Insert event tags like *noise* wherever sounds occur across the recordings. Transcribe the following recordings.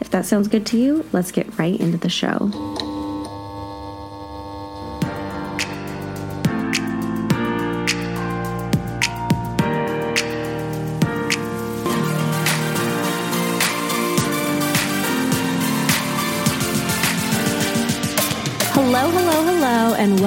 If that sounds good to you, let's get right into the show.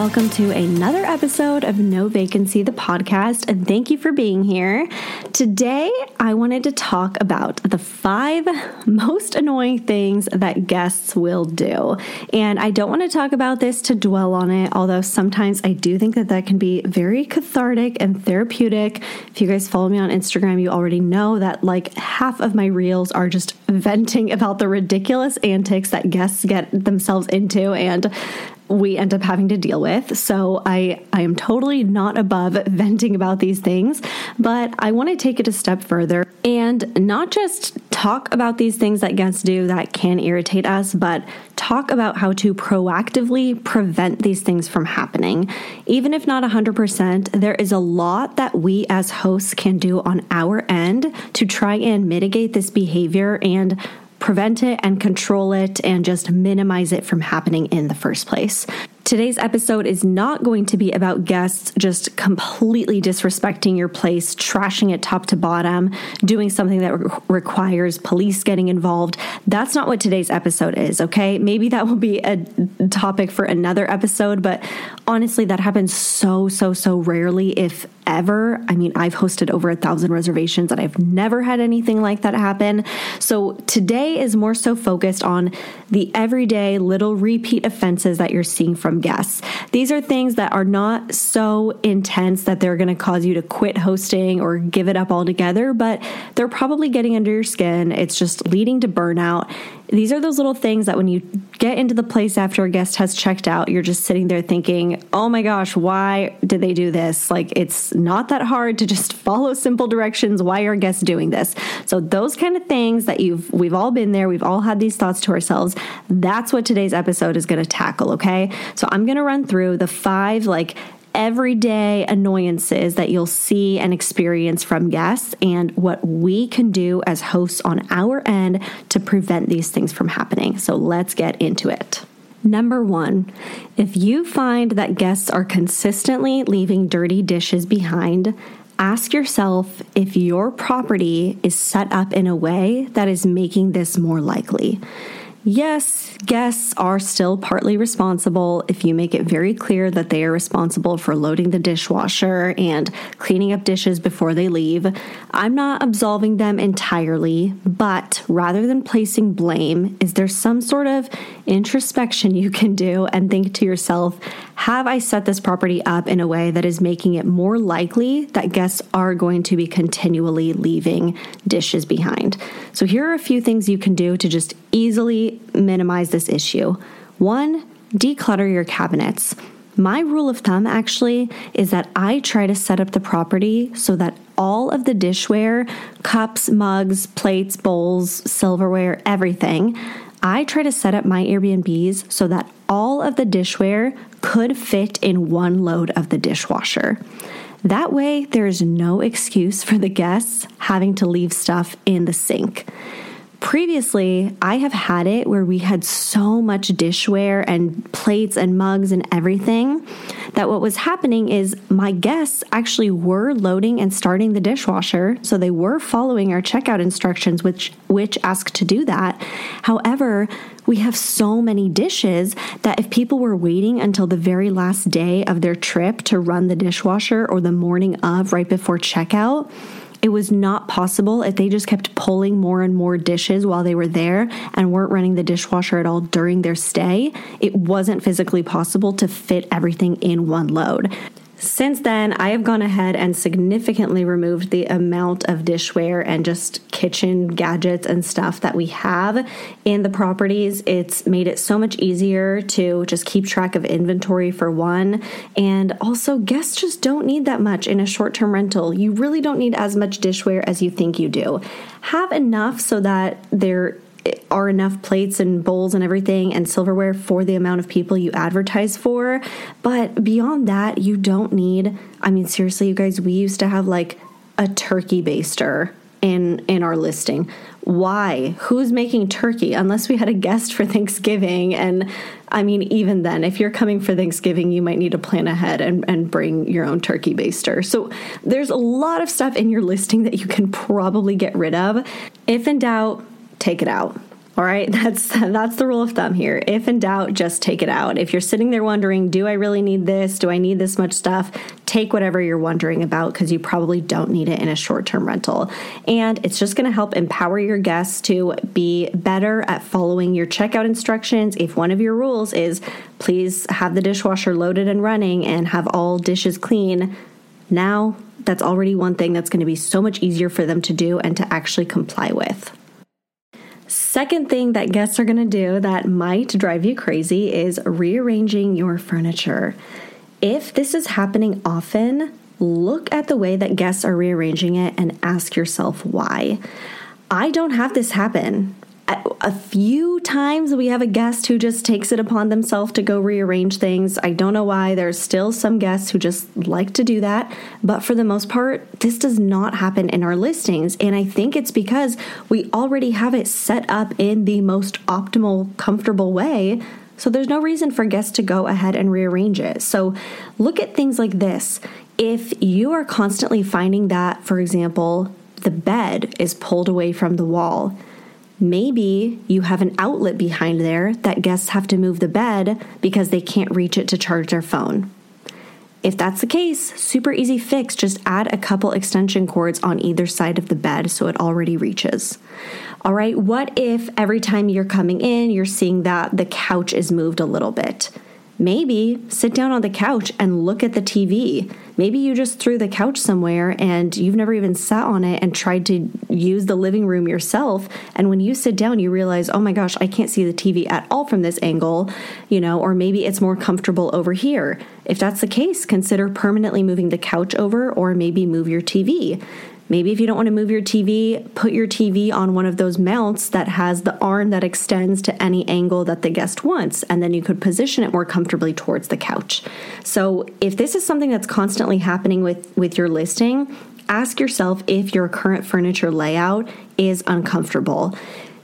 Welcome to another episode of No Vacancy, the podcast. And thank you for being here. Today, I wanted to talk about the five *laughs* most annoying things that guests will do. And I don't want to talk about this to dwell on it, although sometimes I do think that that can be very cathartic and therapeutic. If you guys follow me on Instagram, you already know that like half of my reels are just *laughs* venting about the ridiculous antics that guests get themselves into. And we end up having to deal with. So I I am totally not above *laughs* venting about these things, but I want to take it a step further and not just talk about these things that guests do that can irritate us, but talk about how to proactively prevent these things from happening. Even if not 100%, there is a lot that we as hosts can do on our end to try and mitigate this behavior and prevent it and control it and just minimize it from happening in the first place. Today's episode is not going to be about guests just completely disrespecting your place, trashing it top to bottom, doing something that re- requires police getting involved. That's not what today's episode is, okay? Maybe that will be a topic for another episode, but honestly, that happens so, so, so rarely, if ever. I mean, I've hosted over a thousand reservations and I've never had anything like that happen. So today is more so focused on the everyday little repeat offenses that you're seeing from guests. These are things that are not so intense that they're going to cause you to quit hosting or give it up altogether, but they're probably getting under your skin. It's just leading to burnout. These are those little things that when you get into the place after a guest has checked out, you're just sitting there thinking, oh my gosh, why did they do this? Like, it's not that hard to just *laughs* follow simple directions. Why are guests doing this? So, those kind of things that you've, we've all been there, we've all had these thoughts to ourselves. That's what today's episode is going to tackle, okay? So, I'm going to run through the five, like, everyday annoyances that you'll see and experience from guests and what we can do as hosts on our end to prevent these things from happening. So let's get into it. Number one, if you find that guests are consistently leaving dirty dishes behind, ask yourself if your property is set up in a way that is making this more likely. Yes, guests are still partly responsible if you make it very clear that they are responsible for loading the dishwasher and cleaning up dishes before they leave. I'm not absolving them entirely, but rather than placing blame, is there some sort of introspection you can do and think to yourself, have I set this property up in a way that is making it more likely that guests are going to be continually leaving dishes behind? So, here are a few things you can do to just easily minimize this issue. One, declutter your cabinets. My rule of thumb actually is that I try to set up the property so that all of the dishware, cups, mugs, plates, bowls, silverware, everything, I try to set up my Airbnbs so that all of the dishware could fit in one load of the dishwasher. That way, there is no excuse for the guests having to leave stuff in the sink. Previously, I have had it where we had so much dishware and plates and mugs and everything that what was happening is my guests actually were loading and starting the dishwasher, so they were following our checkout instructions which which ask to do that. However, we have so many dishes that if people were waiting until the very last day of their trip to run the dishwasher or the morning of right before checkout, it was not possible if they just kept pulling more and more dishes while they were there and weren't running the dishwasher at all during their stay. It wasn't physically possible to fit everything in one load. Since then, I have gone ahead and significantly removed the amount of dishware and just kitchen gadgets and stuff that we have in the properties. It's made it so much easier to just keep track of inventory for one. And also, guests just don't need that much in a short term rental. You really don't need as much dishware as you think you do. Have enough so that there are enough plates and bowls and everything and silverware for the amount of people you advertise for. But beyond that, you don't need, I mean, seriously, you guys, we used to have like a turkey baster in in our listing. Why? Who's making turkey? Unless we had a guest for *laughs* Thanksgiving. And I mean, even then, if you're coming for Thanksgiving, you might need to plan ahead and, and bring your own turkey baster. So there's a lot of stuff in your listing that you can probably get rid of. If in doubt, take it out. All right, *laughs* that's that's the rule of thumb here. If in doubt, just take it out. If you're sitting there wondering, do I really need this? Do I need this much stuff? Take whatever you're wondering about because you probably don't need it in a short-term rental. And it's just going to help empower your guests to be better at following your checkout instructions. If one of your rules is please have the dishwasher loaded and running and have all dishes clean, now that's already one thing that's going to be so much easier for them to do and to actually comply with. Second thing that guests are going to do that might drive you crazy is rearranging your furniture. If this is happening often, look at the way that guests are rearranging it and ask yourself why. I don't have this happen a few times we have a guest who just takes it upon themselves to go rearrange things. I don't know why. There's still some guests who just like to do that. But for the most part, this does not happen in our listings. And I think it's because we already have it set up in the most optimal, comfortable way. So there's no reason for guests to go ahead and rearrange it. So look at things like this. If you are constantly finding that, for example, the bed is pulled away from the wall, Maybe you have an outlet behind there that guests have to move the bed because they can't reach it to charge their phone. If that's the case, super easy fix. Just add a couple extension cords on either side of the bed so it already reaches. All right, what if every time you're coming in, you're seeing that the couch is moved a little bit? Maybe sit down on the couch and look at the TV. Maybe you just threw the couch somewhere and you've never even sat on it and tried to use the living room yourself. And when you sit down, you realize, oh my gosh, I can't see the TV at all from this angle, you know, or maybe it's more comfortable over here. If that's the case, consider permanently moving the couch over or maybe move your TV. Maybe if you don't want to move your TV, put your TV on one of those mounts that has the arm that extends to any angle that the guest wants, and then you could position it more comfortably towards the couch. So, if this is something that's constantly happening with with your listing, ask yourself if your current furniture layout is uncomfortable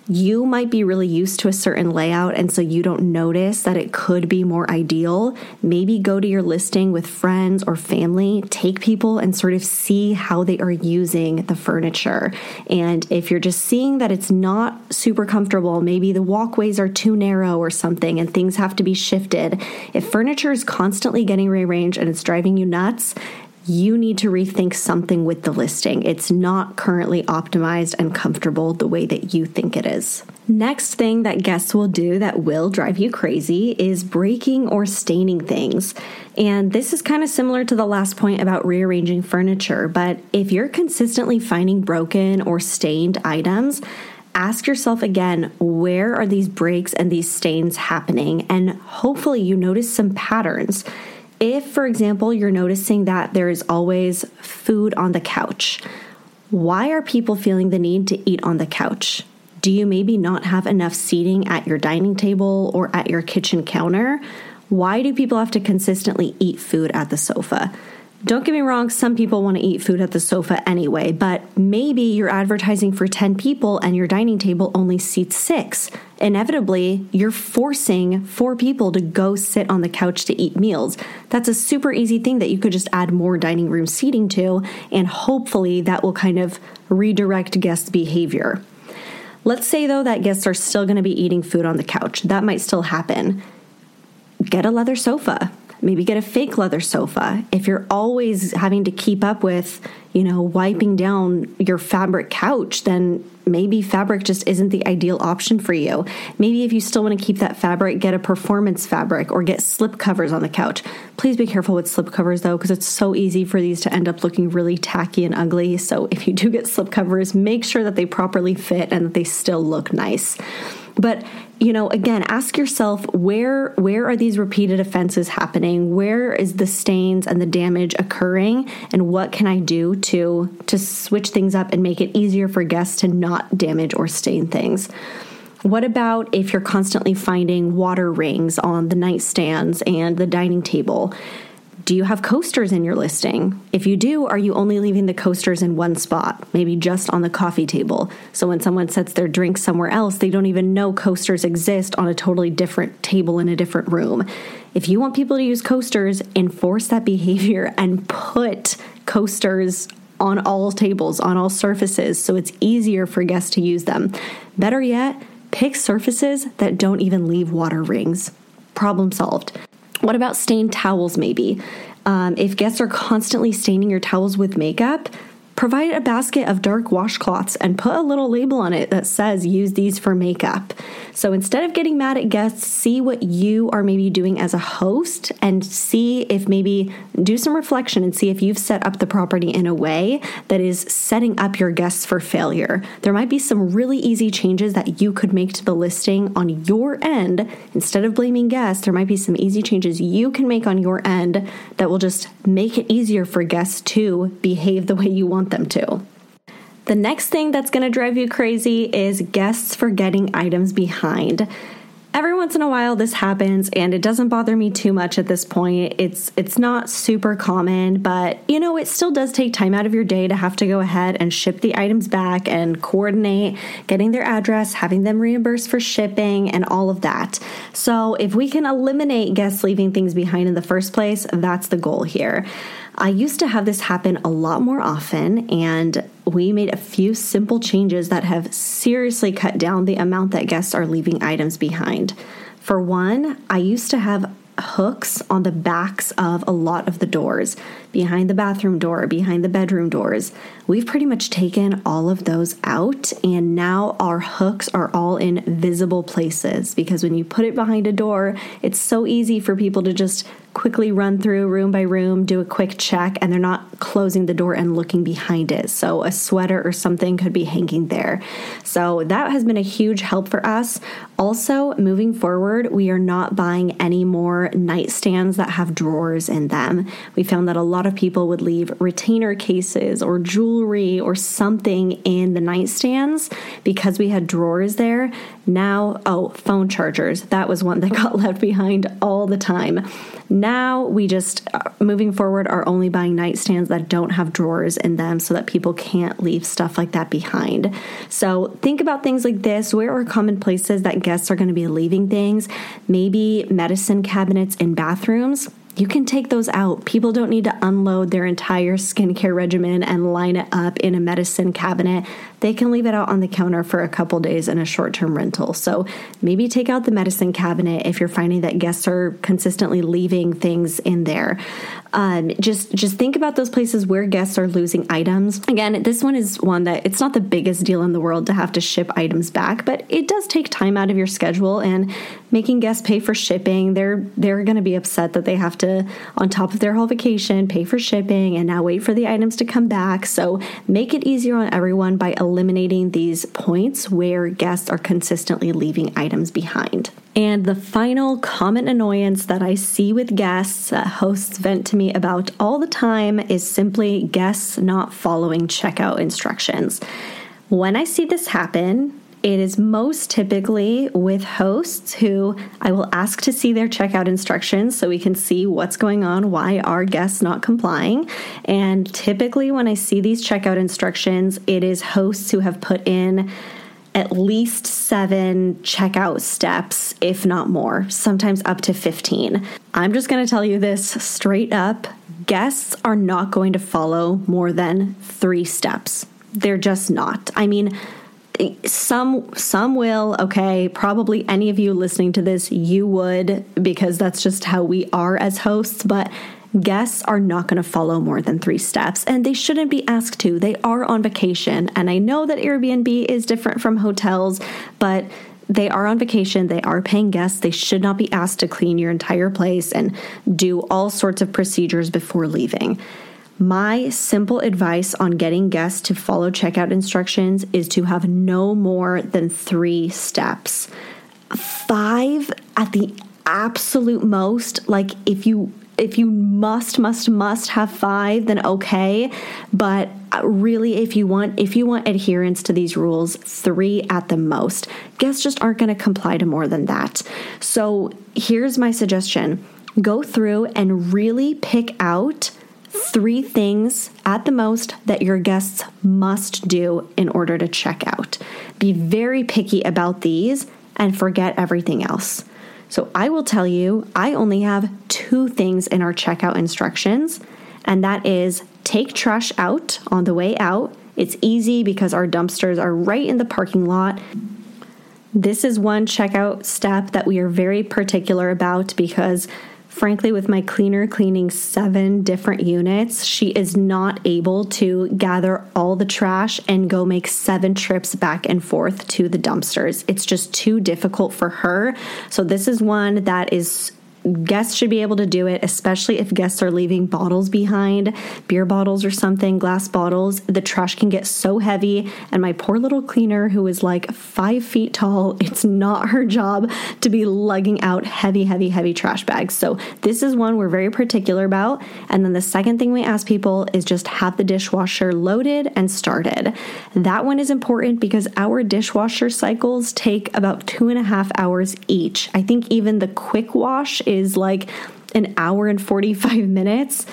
you might be really used to a certain layout and so you don't notice that it could be more ideal. Maybe go to your listing with friends or family, take people and sort of see how they are using the furniture. And if you're just seeing that it's not super comfortable, maybe the walkways are too narrow or something and things have to be shifted. If furniture is constantly getting rearranged and it's driving you nuts, you need to rethink something with the listing. It's not currently optimized and comfortable the way that you think it is. Next thing that guests will do that will drive you crazy is breaking or staining things. And this is kind of similar to the last point about rearranging furniture, but if you're consistently finding broken or stained items, ask yourself again where are these breaks and these stains happening? And hopefully you notice some patterns. If, for example, you're noticing that there is always food on the couch, why are people feeling the need to eat on the couch? Do you maybe not have enough seating at your dining table or at your kitchen counter? Why do people have to consistently eat food at the sofa? Don't get me wrong, some people want to eat food at the sofa anyway, but maybe you're advertising for 10 people and your dining table only seats six. Inevitably, you're forcing four people to go sit on the couch to eat meals. That's a super easy thing that you could just add more dining room seating to, and hopefully that will kind of redirect guest behavior. Let's say, though, that guests are still going to be eating food on the couch. That might still happen. Get a leather sofa maybe get a fake leather sofa. If you're always having to keep up with, you know, wiping down your fabric couch, then maybe fabric just isn't the ideal option for you. Maybe if you still want to keep that fabric, get a performance fabric or get slip covers on the couch. Please be careful with slip covers though, because it's so easy for these to end up looking really tacky and ugly. So if you do get slip covers, make sure that they properly fit and that they still look nice. But you know again ask yourself where where are these repeated offenses happening? Where is the stains and the damage occurring? And what can i do to to switch things up and make it easier for guests to not damage or stain things? What about if you're constantly finding water rings on the nightstands and the dining table do you have coasters in your listing? If you do, are you only leaving the coasters in one spot, maybe just on the coffee table? So when someone sets their drink somewhere else, they don't even know coasters exist on a totally different table in a different room. If you want people to use coasters, enforce that behavior and put coasters on all tables, on all surfaces, so it's easier for guests to use them. Better yet, pick surfaces that don't even leave water rings. Problem solved. What about stained towels, maybe? Um, if guests are constantly staining your towels with makeup, Provide a basket of dark washcloths and put a little label on it that says use these for makeup. So instead of getting mad at guests, see what you are maybe doing as a host and see if maybe do some reflection and see if you've set up the property in a way that is setting up your guests for failure. There might be some really easy changes that you could make to the listing on your end. Instead of blaming guests, there might be some easy changes you can make on your end that will just make it easier for guests to behave the way you want them to. The next thing that's to drive you crazy is guests forgetting items behind. Every once in a while this happens and it doesn't bother me too much at this point. It's it's not super common, but you know, it still does take time out of your day to have to go ahead and ship the items back and coordinate getting their address, having them reimbursed for shipping and all of that. So, if we can eliminate guests leaving things behind in the first place, that's the goal here. I used to have this happen a lot more often, and we made a few simple changes that have seriously cut down the amount that guests are leaving items behind. For one, I used to have hooks on the backs of a lot of the doors behind the bathroom door, behind the bedroom doors. We've pretty much taken all of those out, and now our hooks are all in visible places because when you put it behind a door, it's so easy for people to just quickly run through room by room, do a quick check, and they're not closing the door and looking behind it. So a sweater or something could be hanging there. So that has been a huge help for us. Also, moving forward, we are not buying any more nightstands that have drawers in them. We found that a lot of people would leave retainer cases or jewelry or something in the nightstands because we had drawers there. Now, oh, phone chargers. That was one that got *laughs* left behind all the time. Now we just, uh, moving forward, are only buying nightstands that don't have drawers in them so that people can't leave stuff like that behind. So think about things like this. Where are common places that guests are going to be leaving things? Maybe medicine cabinets in bathrooms you can take those out. People don't need to unload their entire skincare regimen and line it up in a medicine cabinet. They can leave it out on the counter for a couple days in a short term rental. So maybe take out the medicine cabinet if you're finding that guests are consistently leaving things in there. Um, just just think about those places where guests are losing items. Again, this one is one that it's not the biggest deal in the world to have to ship items back, but it does take time out of your schedule and making guests pay for shipping. They're they're going to be upset that they have to on top of their whole vacation pay for shipping and now wait for the items to come back. So make it easier on everyone by eliminating these points where guests are consistently leaving items behind. And the final common annoyance that I see with guests, that hosts vent to me about all the time, is simply guests not following checkout instructions. When I see this happen, it is most typically with hosts who I will ask to see their checkout instructions so we can see what's going on, why are guests not complying. And typically, when I see these checkout instructions, it is hosts who have put in at least seven checkout steps, if not more, sometimes up to 15. I'm just to tell you this straight up guests are not going to follow more than three steps. They're just not. I mean, some some will okay? Probably any of you listening to this you would because that's just how we are as hosts. But guests are not going to follow more than three steps and they shouldn't be asked to. They are on vacation and i know that airbnb is different from hotels but they are on vacation, they are paying guests, they should not be asked to clean your entire place and do all sorts of procedures before leaving. My simple advice on getting guests to follow checkout instructions is to have no more than three steps. Five at the absolute most, like if you if you must must must have five then okay. But uh, really if you want if you want adherence to these rules 3 at the most. Guests just aren't going to comply to more than that. So here's my suggestion. Go through and really pick out three things at the most that your guests must do in order to check out be very picky about these and forget everything else so I will tell you, I only have two things in our checkout instructions, and that is take trash out on the way out. It's easy because our dumpsters are right in the parking lot. This is one checkout step that we are very particular about because Frankly, with my cleaner cleaning seven different units, she is not able to gather all the trash and go make seven trips back and forth to the dumpsters. It's just too difficult for her. So, this is one that is guests should be able to do it, especially if guests are leaving bottles behind, beer bottles or something, glass bottles. The trash can get so heavy. And my poor little cleaner, who is like five feet tall, it's not her job to be lugging out heavy, heavy, heavy trash bags. So this is one we're very particular about. And then the second thing we ask people is just have the dishwasher loaded and started. That one is important because our dishwasher cycles take about two and a half hours each. I think even the quick wash is is like an hour and 45 minutes.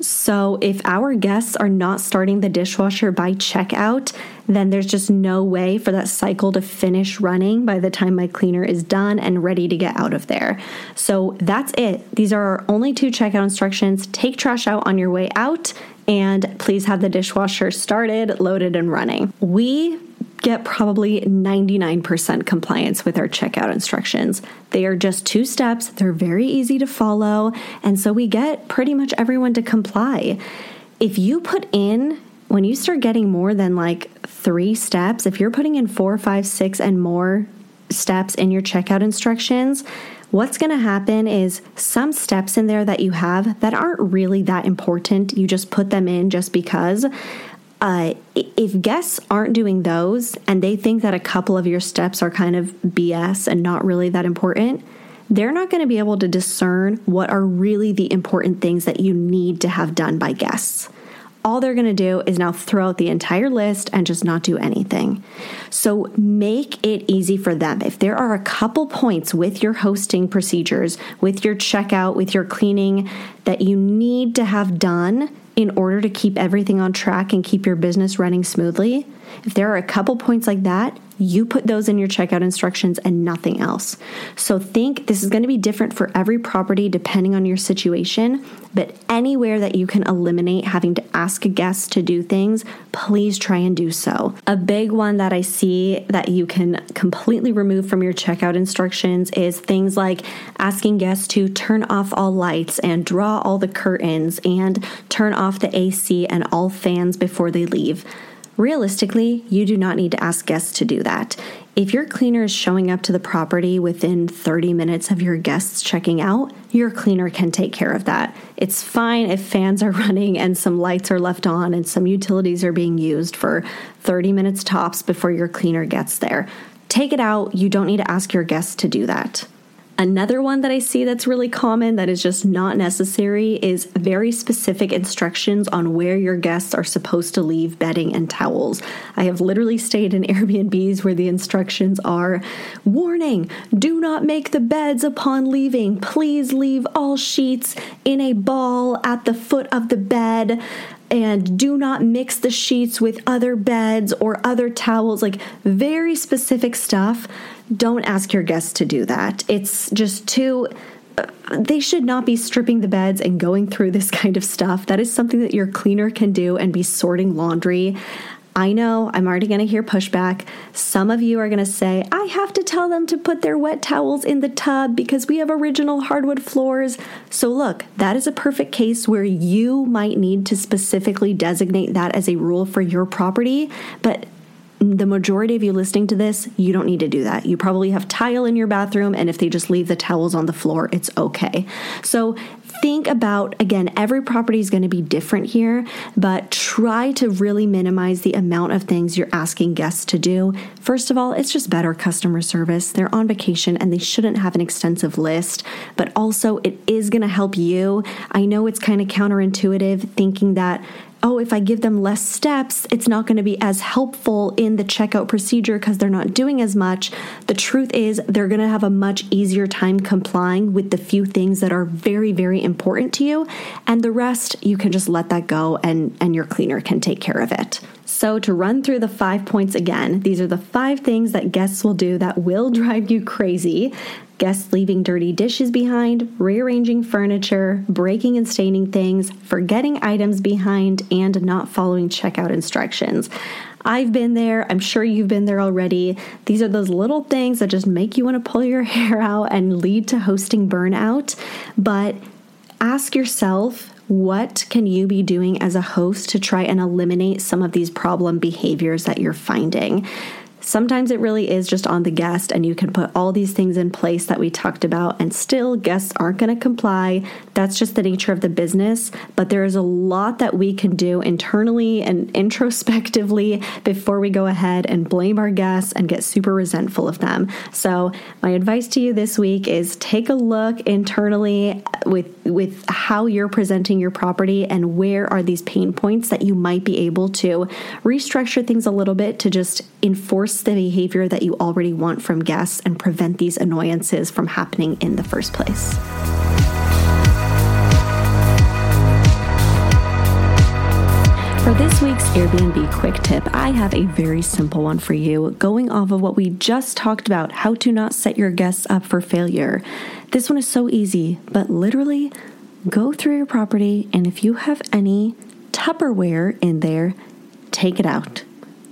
So, if our guests are not starting the dishwasher by checkout, then there's just no way for that cycle to finish running by the time my cleaner is done and ready to get out of there. So, that's it. These are our only two checkout instructions. Take trash out on your way out, and please have the dishwasher started, loaded, and running. We get probably 99% compliance with our checkout instructions. They are just two steps, they're very easy to follow, and so we get pretty much everyone to comply. If you put in, when you start getting more than like three steps, if you're putting in four, five, six, and more steps in your checkout instructions, what's going to happen is some steps in there that you have that aren't really that important, you just put them in just because uh, if guests aren't doing those and they think that a couple of your steps are kind of BS and not really that important, they're not going to be able to discern what are really the important things that you need to have done by guests. All they're going to do is now throw out the entire list and just not do anything. So make it easy for them. If there are a couple points with your hosting procedures, with your checkout, with your cleaning that you need to have done, in order to keep everything on track and keep your business running smoothly, if there are a couple points like that, you put those in your checkout instructions and nothing else. So think this is going to be different for every property depending on your situation, but anywhere that you can eliminate having to ask guests to do things, please try and do so. A big one that I see that you can completely remove from your checkout instructions is things like asking guests to turn off all lights and draw all the curtains and turn off the AC and all fans before they leave. Realistically, you do not need to ask guests to do that. If your cleaner is showing up to the property within 30 minutes of your guests checking out, your cleaner can take care of that. It's fine if fans are *laughs* running and some lights are left on and some utilities are being used for 30 minutes tops before your cleaner gets there. Take it out. You don't need to ask your guests to do that. Another one that I see that's really common that is just not necessary is very specific instructions on where your guests are supposed to leave bedding and towels. I have literally stayed in *laughs* Airbnbs where the instructions are Warning, do not make the beds upon leaving. Please leave all sheets in a ball at the foot of the bed and do not mix the sheets with other beds or other towels, like very specific stuff. Don't ask your guests to do that. It's just too uh, they should not be stripping the beds and going through this *laughs* kind of stuff. That is something that your cleaner can do and be sorting laundry. I know I'm already going to hear pushback. Some of you are going to say, I have to tell them to put their wet towels in the tub because we have original hardwood floors. So, look, that is a perfect case where you might need to specifically designate that as a rule for your property. But the majority of you listening to this, you don't need to do that. You probably have tile in your bathroom, and if they just leave the towels on the floor, it's okay. So think about again, every property is going to be different here, but try to really minimize the amount of things you're asking guests to do. First of all, it's just better customer service. They're on vacation and they shouldn't have an extensive list, but also it is going to help you. I know it's kind of counterintuitive thinking that oh, if I give them less steps, it's not going to be as helpful in the checkout procedure because they're not doing as much. The truth is, they're going to have a much easier time complying with the few things that are very, very important to you. And the rest, you can just let that go and, and your cleaner can take care of it. So, to run through the five points again, these are the five things that guests will do that will *laughs* drive you crazy guests leaving dirty dishes behind, rearranging furniture, breaking and staining things, forgetting items behind, and not following checkout instructions. I've been there. I'm sure you've been there already. These are those little things that just make you want to pull your *laughs* hair out and lead to hosting burnout. But ask yourself what can you be doing as a host to try and eliminate some of these problem behaviors that you're finding? Sometimes it really is just on the guest, and you can put all these things in place that we talked about, and still guests aren't going to comply. That's just the nature of the business. But there is a lot that we can do internally and introspectively before we go ahead and blame our guests and get super resentful of them. So, my advice to you this week is take a look internally with, with how you're presenting your property and where are these pain points that you might be able to restructure things a little bit to just enforce the behavior that you already want from guests and prevent these annoyances from happening in the first place. For this week's Airbnb quick tip, I have a very simple one for you, going off of what we just talked about how to not set your guests up for failure. This one is so easy, but literally go through your property, and if you have any Tupperware in there, take it out.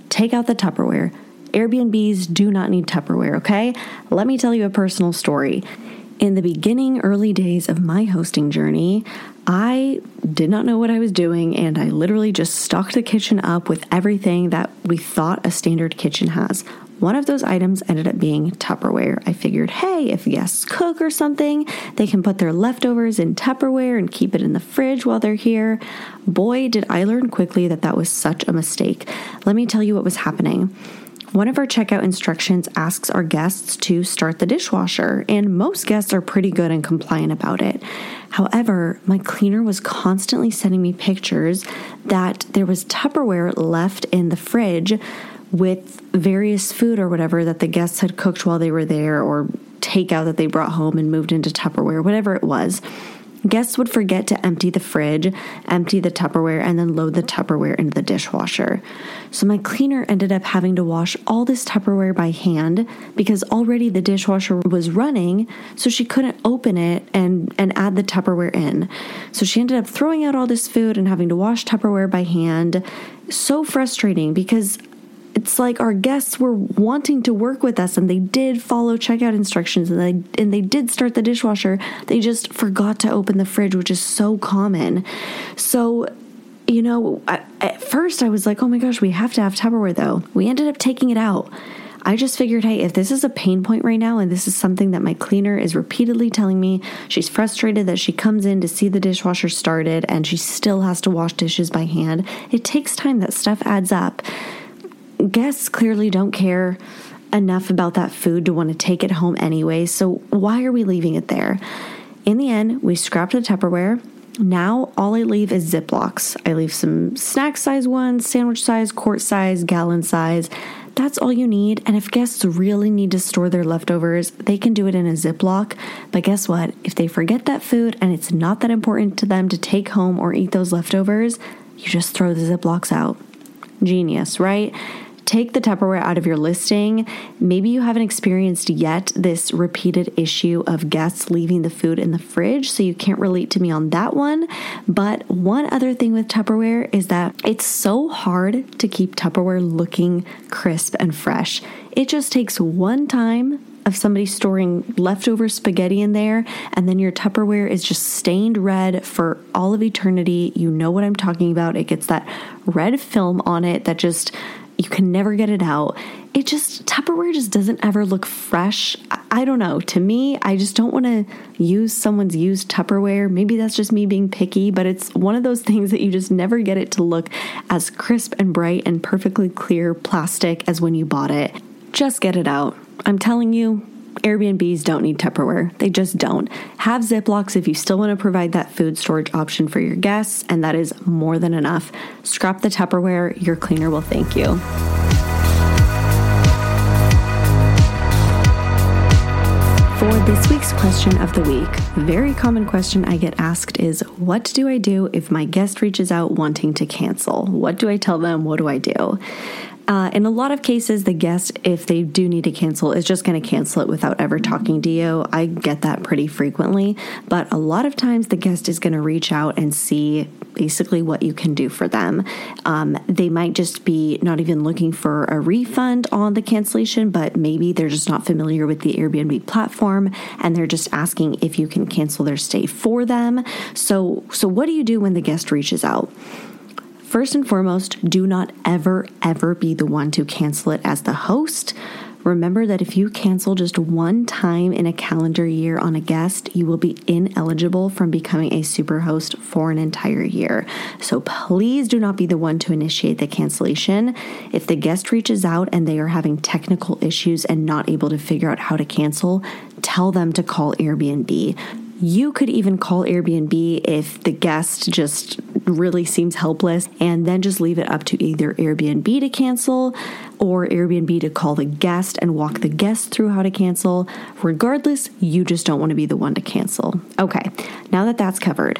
Take out the Tupperware. Airbnbs do not need Tupperware, okay? Let me tell you a personal story. In the beginning, early days of my hosting journey, I did not know what I was doing, and I literally just stocked the kitchen up with everything that we thought a standard kitchen has. One of those items ended up being Tupperware. I figured, hey, if guests cook or something, they can put their leftovers in Tupperware and keep it in the fridge while they're here. Boy, did I learn quickly that that was such a mistake. Let me tell you what was happening. One of our checkout instructions asks our guests to start the dishwasher, and most guests are pretty good and compliant about it. However, my cleaner was constantly sending me pictures that there was Tupperware left in the fridge with various food or whatever that the guests had cooked while they were there or takeout that they brought home and moved into Tupperware, whatever it was. Guests would forget to empty the fridge, empty the Tupperware, and then load the Tupperware into the dishwasher. So my cleaner ended up having to wash all this Tupperware by hand because already the dishwasher was running, so she couldn't open it and, and add the Tupperware in. So she ended up throwing out all this food and having to wash Tupperware by hand. So frustrating because it's like our guests were wanting to work with us and they did follow checkout instructions and they and they did start the dishwasher. They just forgot to open the fridge which is so common. So you know I, at first i was like oh my gosh we have to have tupperware though. We ended up taking it out. I just figured, hey, if this is a pain point right now, and this is something that my cleaner is repeatedly telling me, she's frustrated that she comes in to see the dishwasher started and she still has to wash dishes by hand. It takes time, that stuff adds up guests clearly don't care enough about that food to want to take it home anyway, so why are we leaving it there? In the end, we scrapped the Tupperware. Now, all I leave is Ziplocs. I leave some snack size ones, sandwich size, quart size, gallon size. That's all you need. And if guests really need to store their leftovers, they can do it in a Ziploc. But guess what? If they forget that food and it's not that important to them to take home or eat those leftovers, you just throw the Ziplocs out. Genius, right? Take the Tupperware out of your listing. Maybe you haven't experienced yet this repeated issue of guests leaving the food in the fridge, so you can't relate to me on that one. But one other thing with Tupperware is that it's so hard to keep Tupperware looking crisp and fresh. It just takes one time of somebody storing leftover spaghetti in there, and then your Tupperware is just stained red for all of eternity. You know what I'm talking about. It gets that red film on it that just you can never get it out. It just, Tupperware just doesn't ever look fresh. I, don't know. To me, I just don't want to use someone's used Tupperware. Maybe that's just me being picky, but it's one of those *laughs* things that you just never get it to look as crisp and bright and perfectly clear plastic as when you bought it. Just get it out. I'm telling you, Airbnbs don't need Tupperware. They just don't. Have Ziplocs if you still want to provide that food storage option for your guests, and that is more than enough. Scrap the Tupperware, your cleaner will thank you. For this week's question of the week, very common question I get asked is What do I do if my guest reaches out wanting to cancel? What do I tell them? What do I do? Uh, in a lot of cases, the guest, if they do need to cancel, is just going to cancel it without ever talking to you. I get that pretty frequently, but a lot of times the guest is going to reach out and see basically what you can do for them. Um, they might just be not even looking for a refund on the cancellation, but maybe they're just not familiar with the Airbnb platform and they're just asking if you can cancel their stay for them. So, so what do you do when the guest reaches out? First and foremost, do not ever, ever be the one to cancel it as the host. Remember that if you cancel just one time in a calendar year on a guest, you will be ineligible from becoming a superhost for an entire year. So please do not be the one to initiate the cancellation. If the guest reaches out and they are having technical issues and not able to figure out how to cancel, tell them to call Airbnb. You could even call Airbnb if the guest just really seems helpless and then just leave it up to either Airbnb to cancel or Airbnb to call the guest and walk the guest through how to cancel. Regardless, you just don't want to be the one to cancel. Okay, now that that's covered,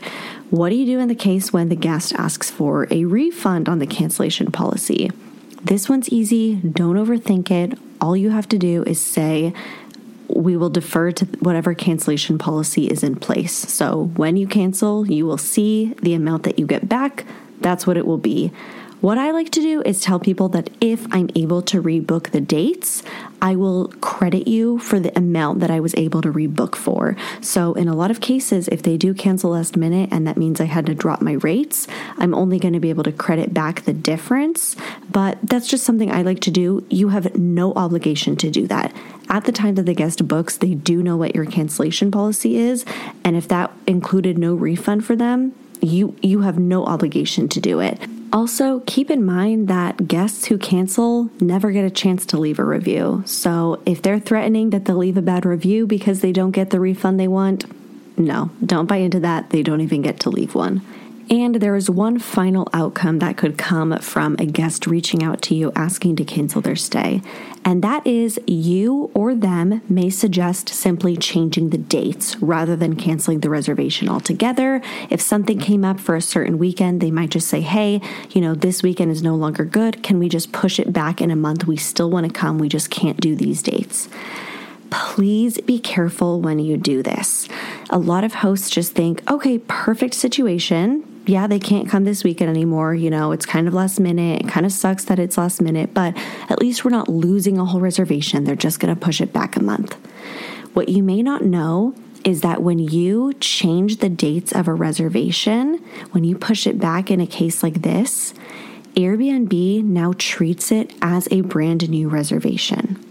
what do you do in the case when the guest asks for a refund on the cancellation policy? This one's easy. Don't overthink it. All you have to do is say, we will defer to whatever cancellation policy is in place. So when you cancel, you will see the amount that you get back. That's what it will be. What I like to do is tell people that if I'm able to rebook the dates, I will credit you for the amount that I was able to rebook for. So, in a lot of cases, if they do cancel last minute and that means I had to drop my rates, I'm only going to be able to credit back the difference. But that's just something I like to do. You have no obligation to do that. At the time that the guest books, they do know what your cancellation policy is. And if that included no refund for them, you you have no obligation to do it. Also, keep in mind that guests who cancel never get a chance to leave a review. So, if they're threatening that they'll leave a bad review because they don't get the refund they want, no, don't buy into that. They don't even get to leave one. And there is one final outcome that could come from a guest reaching out to you asking to cancel their stay. And that is you or them may suggest simply changing the dates rather than canceling the reservation altogether. If something came up for a certain weekend, they might just say, hey, you know, this weekend is no longer good. Can we just push it back in a month? We still want to come. We just can't do these dates please be careful when you do this. A lot of hosts just think, okay, perfect situation yeah, they can't come this weekend anymore. You know, it's kind of last minute. It kind of sucks that it's last minute, but at least we're not losing a whole reservation. They're just going to push it back a month. What you may not know is that when you change the dates of a reservation, when you push it back in a case like this, Airbnb now treats it as a brand new reservation.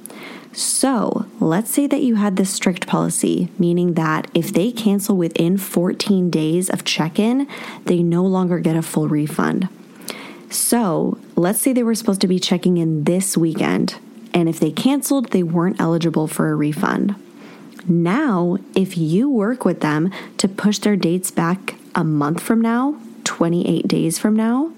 So let's say that you had this strict policy, meaning that if they cancel within 14 days of check in, they no longer get a full refund. So let's say they were supposed to be checking in this weekend, and if they canceled, they weren't eligible for a refund. Now, if you work with them to push their dates back a month from now, 28 days from now,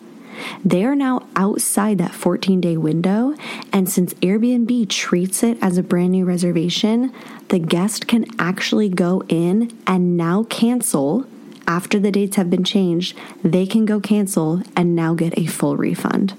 they are now outside that 14 day window, and since Airbnb treats it as a brand new reservation, the guest can actually go in and now cancel. After the dates have been changed, they can go cancel and now get a full refund.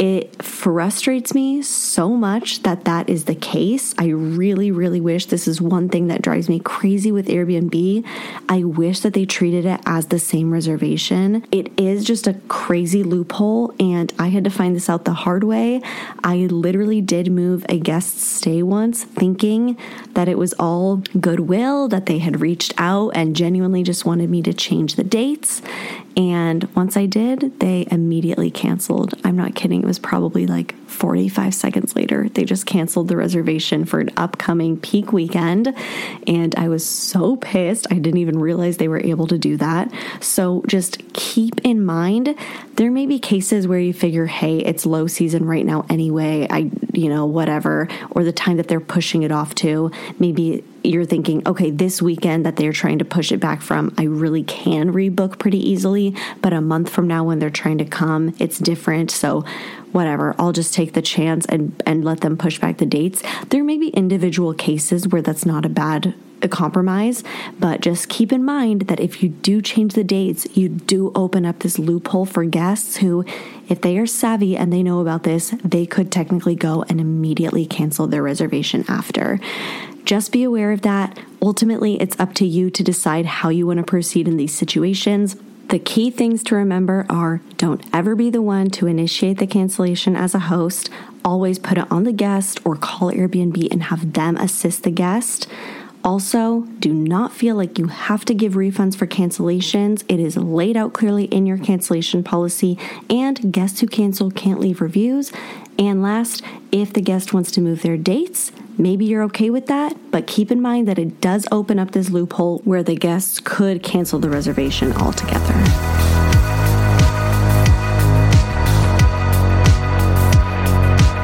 It frustrates me so much that that is the case. I really, really wish this is one thing that drives me crazy with Airbnb. I wish that they treated it as the same reservation. It is just a crazy loophole, and I had to find this out the hard way. I literally did move a guest's stay once thinking that it was all goodwill, that they had reached out and genuinely just wanted me to change the dates. And once I did, they immediately canceled. I'm not kidding. It was probably like 45 seconds later. They just canceled the reservation for an upcoming peak weekend. And I was so pissed. I didn't even realize they were able to do that. So just keep in mind there may be cases where you figure, hey, it's low season right now anyway. I, you know, whatever, or the time that they're pushing it off to. Maybe you're thinking, okay, this weekend that they're trying to push it back from, I really can rebook pretty easily. But a month from now, when they're trying to come, it's different. So, whatever, I'll just take the chance and, and let them push back the dates. There may be individual cases where that's not a bad a compromise, but just keep in mind that if you do change the dates, you do open up this loophole for guests who, if they are savvy and they know about this, they could technically go and immediately cancel their reservation after. Just be aware of that. Ultimately, it's up to you to decide how you want to proceed in these situations. The key things to remember are don't ever be the one to initiate the cancellation as a host. Always put it on the guest or call Airbnb and have them assist the guest. Also, do not feel like you have to give refunds for cancellations. It is laid out clearly in your cancellation policy, and guests who cancel can't leave reviews. And last, if the guest wants to move their dates, maybe you're okay with that, but keep in mind that it does open up this loophole where the guests could cancel the reservation altogether.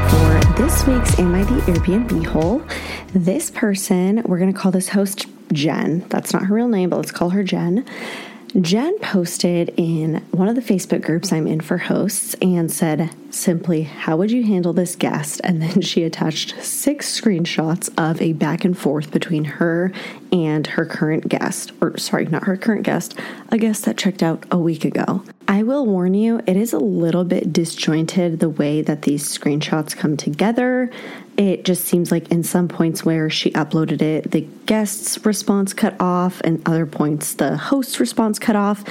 For this week's Am I the Airbnb hole? This person, we're going to call this host Jen. That's not her real name, but let's call her Jen. Jen posted in one of the Facebook groups I'm in for hosts and said simply, How would you handle this guest? And then she attached six screenshots of a back and forth between her and her current guest, or sorry, not her current guest, a guest that checked out a week ago. I will warn you, it is a little bit disjointed the way that these screenshots come together. It just seems like in some points where she uploaded it, the guest's response cut off, and other points, the host's response cut off.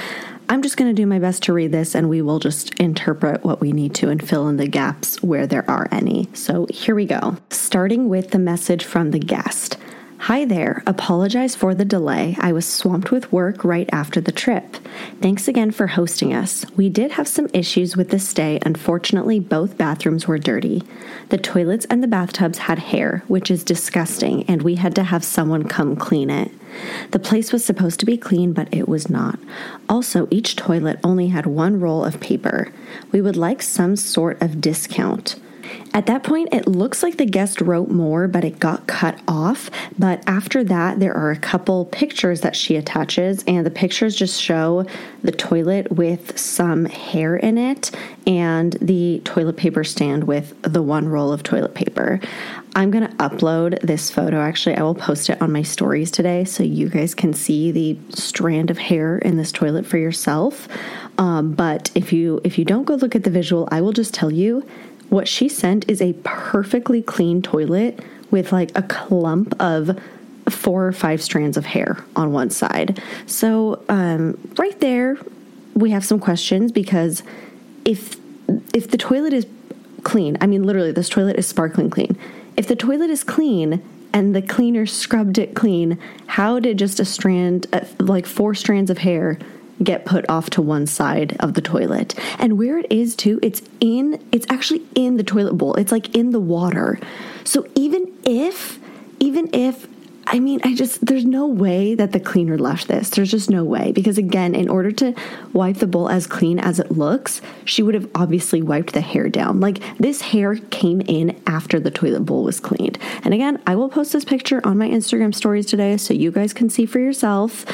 I'm just going to do my best to read this and we will just interpret what we need to and fill in the gaps where there are any. So here we go. Starting with the message from the guest. Hi there. Apologize for the delay. I was swamped with work right after the trip. Thanks again for hosting us. We did have some issues with the stay. Unfortunately, both bathrooms were dirty. The toilets and the bathtubs had hair, which is disgusting, and we had to have someone come clean it. The place was supposed to be clean, but it was not. Also, each toilet only had one roll of paper. We would like some sort of discount. At that point, it looks like the guest wrote more, but it got cut off. But after that, there are a couple pictures that she attaches, and the pictures just show the toilet with some hair in it and the toilet paper stand with the one roll of toilet paper. I'm going to upload this photo. Actually, I will post it on my stories today so you guys can see the strand of hair in this toilet for yourself. Um, but if you if you don't go look at the visual, I will just tell you what she sent is a perfectly clean toilet with like a clump of four or five strands of hair on one side. So, um, right there, we have some questions because if if the toilet is clean, I mean, literally, this toilet is sparkling clean. If the toilet is clean and the cleaner scrubbed it clean, how did just a strand, uh, like four strands of hair, get put off to one side of the toilet. And where it is too, it's in it's actually in the toilet bowl. It's like in the water. So even if even if I mean, I just, there's no way that the cleaner left this. There's just no way. Because again, in order to wipe the bowl as clean as it looks, she would have obviously wiped the hair down. Like this hair came in after the toilet bowl was cleaned. And again, I will post this picture on my Instagram stories today so you guys can see for yourself.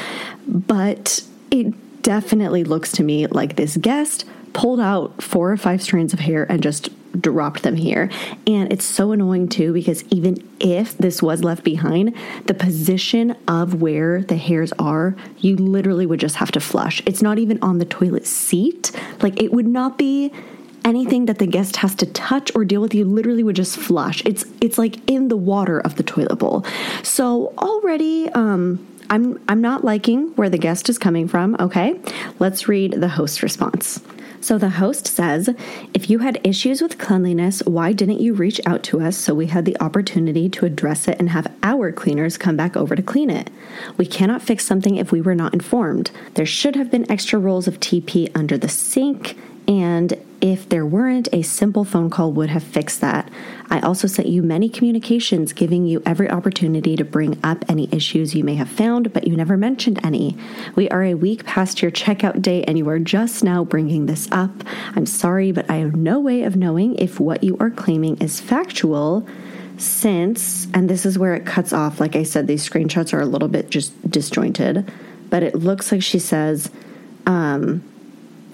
But it definitely looks to me like this guest pulled out four or five strands of hair and just dropped them here. And it's so annoying too because even if this was left behind, the position of where the hairs are, you literally would just have to flush. It's not even on the toilet seat. Like it would not be anything that the guest has to touch or deal with, you literally would just flush. It's it's like in the water of the toilet bowl. So already, um, I'm I'm not liking where the guest is coming from. Okay, let's read the host response. So the host says, If you had issues with cleanliness, why didn't you reach out to us so we had the opportunity to address it and have our cleaners come back over to clean it? We cannot fix something if we were not informed. There should have been extra rolls of TP under the sink and if there weren't, a simple phone call would have fixed that. I also sent you many communications giving you every opportunity to bring up any issues you may have found, but you never mentioned any. We are a week past your checkout date and you are just now bringing this up. I'm sorry, but I have no way of knowing if what you are claiming is factual since, and this is where it cuts off. Like I said, these screenshots are a little bit just disjointed, but it looks like she says, um,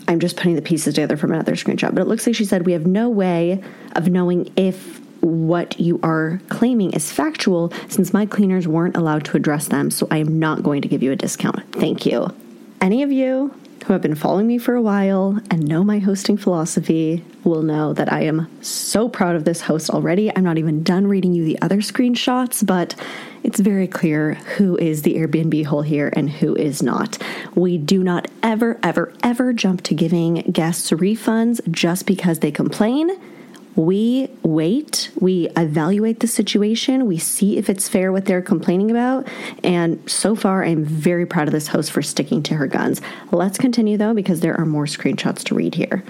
I'm just putting the pieces together from another screenshot, but it looks like she said we have no way of knowing if what you are claiming is factual since my cleaners weren't allowed to address them, so I am not going to give you a discount. Thank you. Any of you who have been following me for a while and know my hosting philosophy will know that I am so proud of this host already. I'm not even done reading you the other screenshots, but it's very clear who is the Airbnb hole here and who is not. We do not ever, ever, ever jump to giving guests refunds just because they complain. We wait, we evaluate the situation, we see if it's fair what they're complaining about. And so far, I'm very proud of this host for sticking to her guns. Let's continue though, because there are more screenshots to read here.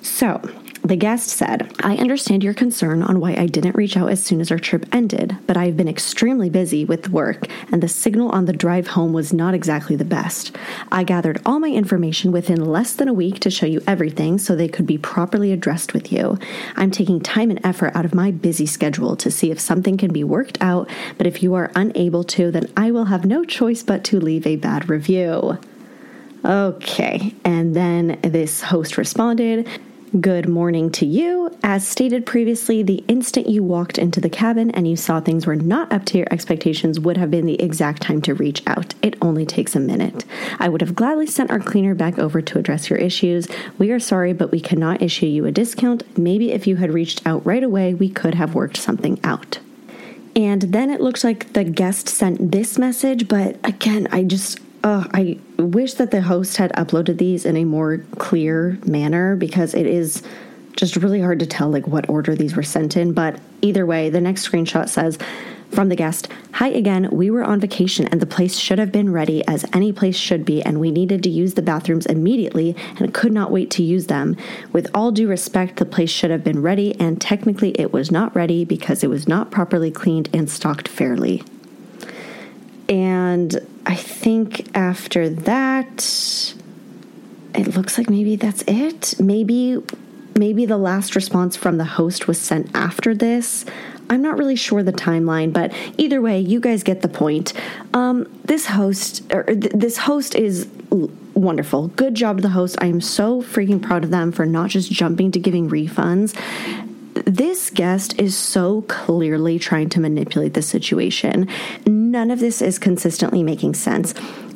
So, the guest said, I understand your concern on why I didn't reach out as soon as our trip ended, but I've been extremely busy with work, and the signal on the drive home was not exactly the best. I gathered all my information within less than a week to show you everything so they could be properly addressed with you. I'm taking time and effort out of my busy schedule to see if something can be worked out, but if you are unable to, then I will have no choice but to leave a bad review. Okay, and then this host responded, Good morning to you. As stated previously, the instant you walked into the cabin and you saw things were not up to your expectations would have been the exact time to reach out. It only takes a minute. I would have gladly sent our cleaner back over to address your issues. We are sorry, but we cannot issue you a discount. Maybe if you had reached out right away, we could have worked something out. And then it looks like the guest sent this message, but again, I just uh, I wish that the host had uploaded these in a more clear manner because it is just really hard to tell like what order these were sent in. But either way, the next screenshot says from the guest, Hi again, we were on vacation and the place should have been ready as any place should be, and we needed to use the bathrooms immediately and could not wait to use them. With all due respect, the place should have been ready, and technically it was not ready because it was not properly cleaned and stocked fairly. And I think after that, it looks like maybe that's it. Maybe maybe the last response from the host was sent after this. I'm not really sure the timeline, but either way, you guys get the point. Um, this host or th- this host is wonderful. Good job to the host. I am so freaking proud of them for not just jumping to giving refunds this guest is so clearly trying to manipulate the situation. None of this is consistently making sense.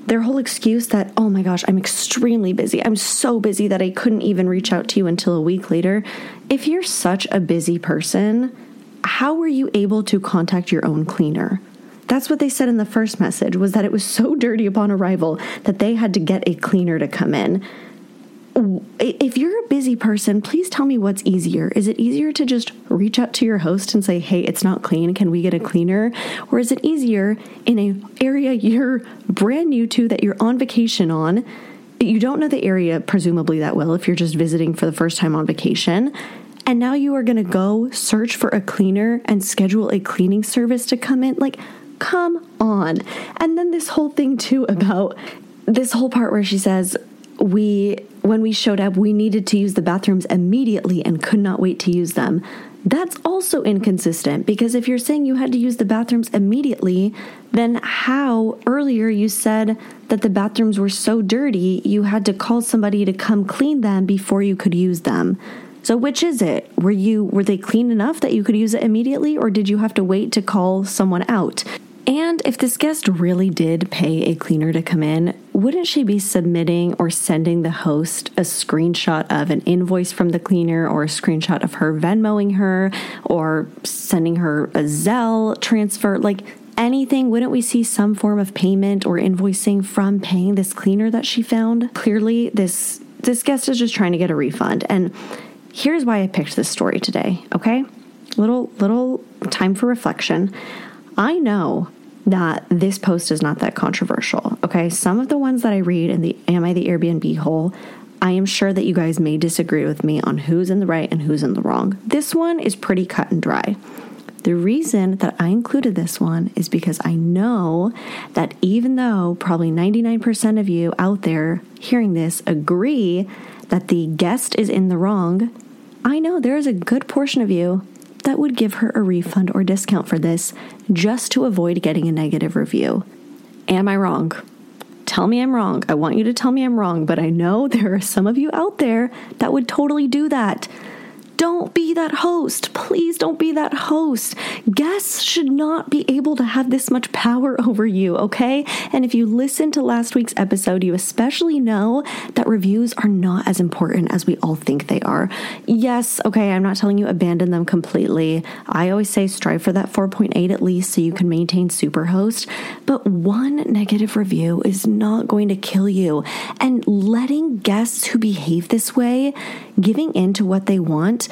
Their whole excuse that, oh my gosh, I'm extremely busy. I'm so busy that I couldn't even reach out to you until a week later. If you're such a busy person, how were you able to contact your own cleaner? That's what they said in the first message was that it was so *laughs* dirty upon arrival that they had to get a cleaner to come in if you're a busy person, please tell me what's easier. Is it easier to just reach out to your host and say, "Hey, it's not clean. Can we get a cleaner?" Or is it easier in an area you're brand new to that you're on vacation on? You don't know the area presumably that well if you're just visiting for the first time on vacation. And now you are going to go search for a cleaner and schedule a cleaning service to come in. Like, come on. And then this whole thing too about this whole part where she says, we when we showed up we needed to use the bathrooms immediately and could not wait to use them. That's also inconsistent because if you're saying you had to use the bathrooms immediately then how earlier you said that the bathrooms were so dirty you had to call somebody to come clean them before you could use them. So which is it? Were you were they clean enough that you could use it immediately or did you have to wait to call someone out And if this guest really did pay a cleaner to come in, wouldn't she be submitting or sending the host a screenshot of an invoice from the cleaner or a screenshot of her Venmoing her or sending her a Zelle transfer? Like anything, wouldn't we see some form of payment or invoicing from paying this cleaner that she found? Clearly, this this guest is just trying to get a refund. And here's why I picked this story today, okay? Little little time for reflection. I know that this post is not that controversial. Okay. Some of the ones that I read in the Am I the Airbnb hole, I am sure that you guys may disagree with me on who's in the right and who's in the wrong. This one is pretty cut and dry. The reason that I included this one is because I know that even though probably 99% of you out there hearing this agree that the guest is in the wrong, I know there is a good portion of you that would give her a refund or discount for this just to avoid getting a negative review. Am I wrong? Tell me I'm wrong. I want you to tell me I'm wrong, but I know *laughs* there are some of you out there that would totally do that. Don't be that host. Please don't be that host. Guests should not be able to have this much power *laughs* over you, okay? And if you listen to last week's episode, you especially know that reviews are not as important as we all think they are. Yes, okay, I'm not telling you abandon them completely. I always say strive for that 4.8 at least so you can maintain Superhost, but one negative review is not going to kill you. And letting guests who behave this way, giving in to what they want,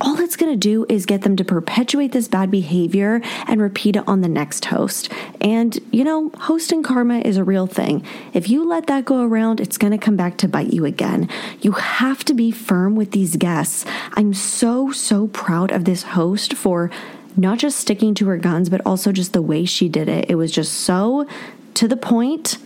all it's going to do is get them to perpetuate this bad behavior and repeat it on the next host. And, you know, hosting karma is a real thing. If you let that go around, it's going to come back to bite you again. You have to be firm with these guests. I'm so, so proud of this host for not just sticking to her guns, but also just the way she did it. It was just so to the point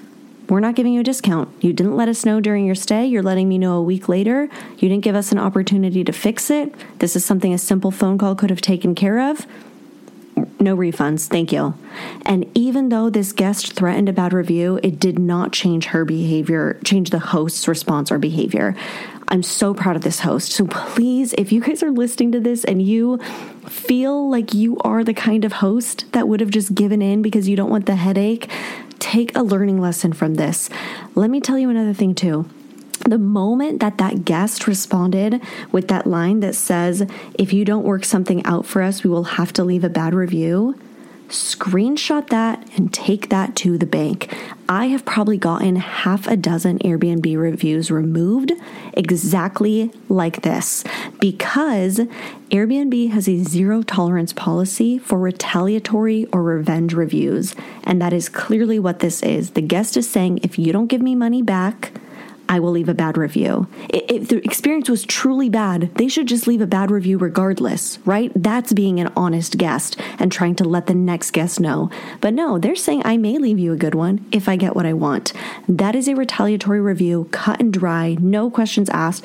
we're not giving you a discount. You didn't let us know during your stay. You're letting me know a week later. You didn't give us an opportunity to fix it. This is something a simple phone call could have taken care of. No refunds, thank you. And even though this guest threatened a bad review, it did not change her behavior, change the host's response or behavior. I'm so proud of this host. So please, if you guys are listening to this and you feel like you are the kind of host that would have just given in because you don't want the headache, take a learning lesson from this. Let me tell you another thing, too. The moment that that guest responded with that line that says, if you don't work something out for us, we will have to leave a bad review, screenshot that and take that to the bank. I have probably gotten half a dozen Airbnb reviews removed exactly like this because Airbnb has a zero tolerance policy for retaliatory or revenge reviews. And that is clearly what this is. The guest is saying, if you don't give me money back, I will leave a bad review. If the experience was truly bad, they should just leave a bad review regardless, right? That's being an honest guest and trying to let the next guest know. But no, they're saying I may leave you a good one if I get what I want. That is a retaliatory review, cut and dry, no questions asked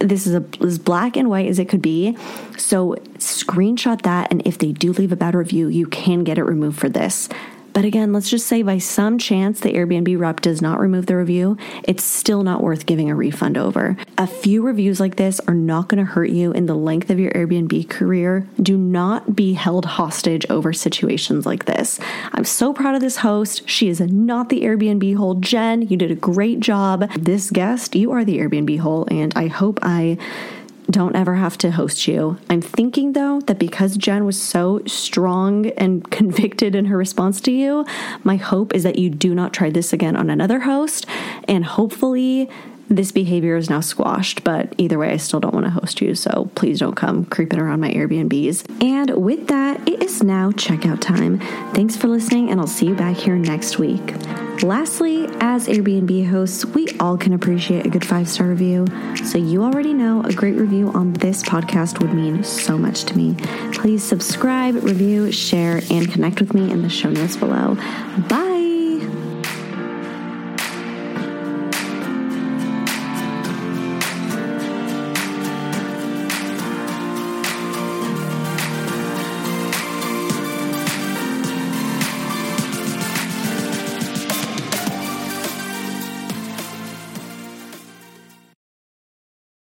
this is a, as black and white as it could be. So screenshot that, and if they do leave a bad review, you can get it removed for this. But again, let's just say by some chance the Airbnb rep does not remove the review, it's still not worth giving a refund over. A few reviews like this are not going to hurt you in the length of your Airbnb career. Do not be held hostage over situations like this. I'm so proud of this host. She is not the Airbnb hole. Jen, you did a great job. This guest, you are the Airbnb hole, and I hope I don't ever have to host you. I'm thinking though that because Jen was so strong and *laughs* convicted in her response to you, my hope is that you do not try this again on another host and hopefully this behavior is now squashed, but either way, I still don't want to host you, so please don't come creeping around my Airbnbs. And with that, it is now checkout time. Thanks for listening, and I'll see you back here next week. Lastly, as Airbnb hosts, we all can appreciate a good five star review. So, you already know a great review on this podcast would mean so much to me. Please subscribe, review, share, and connect with me in the show notes below. Bye.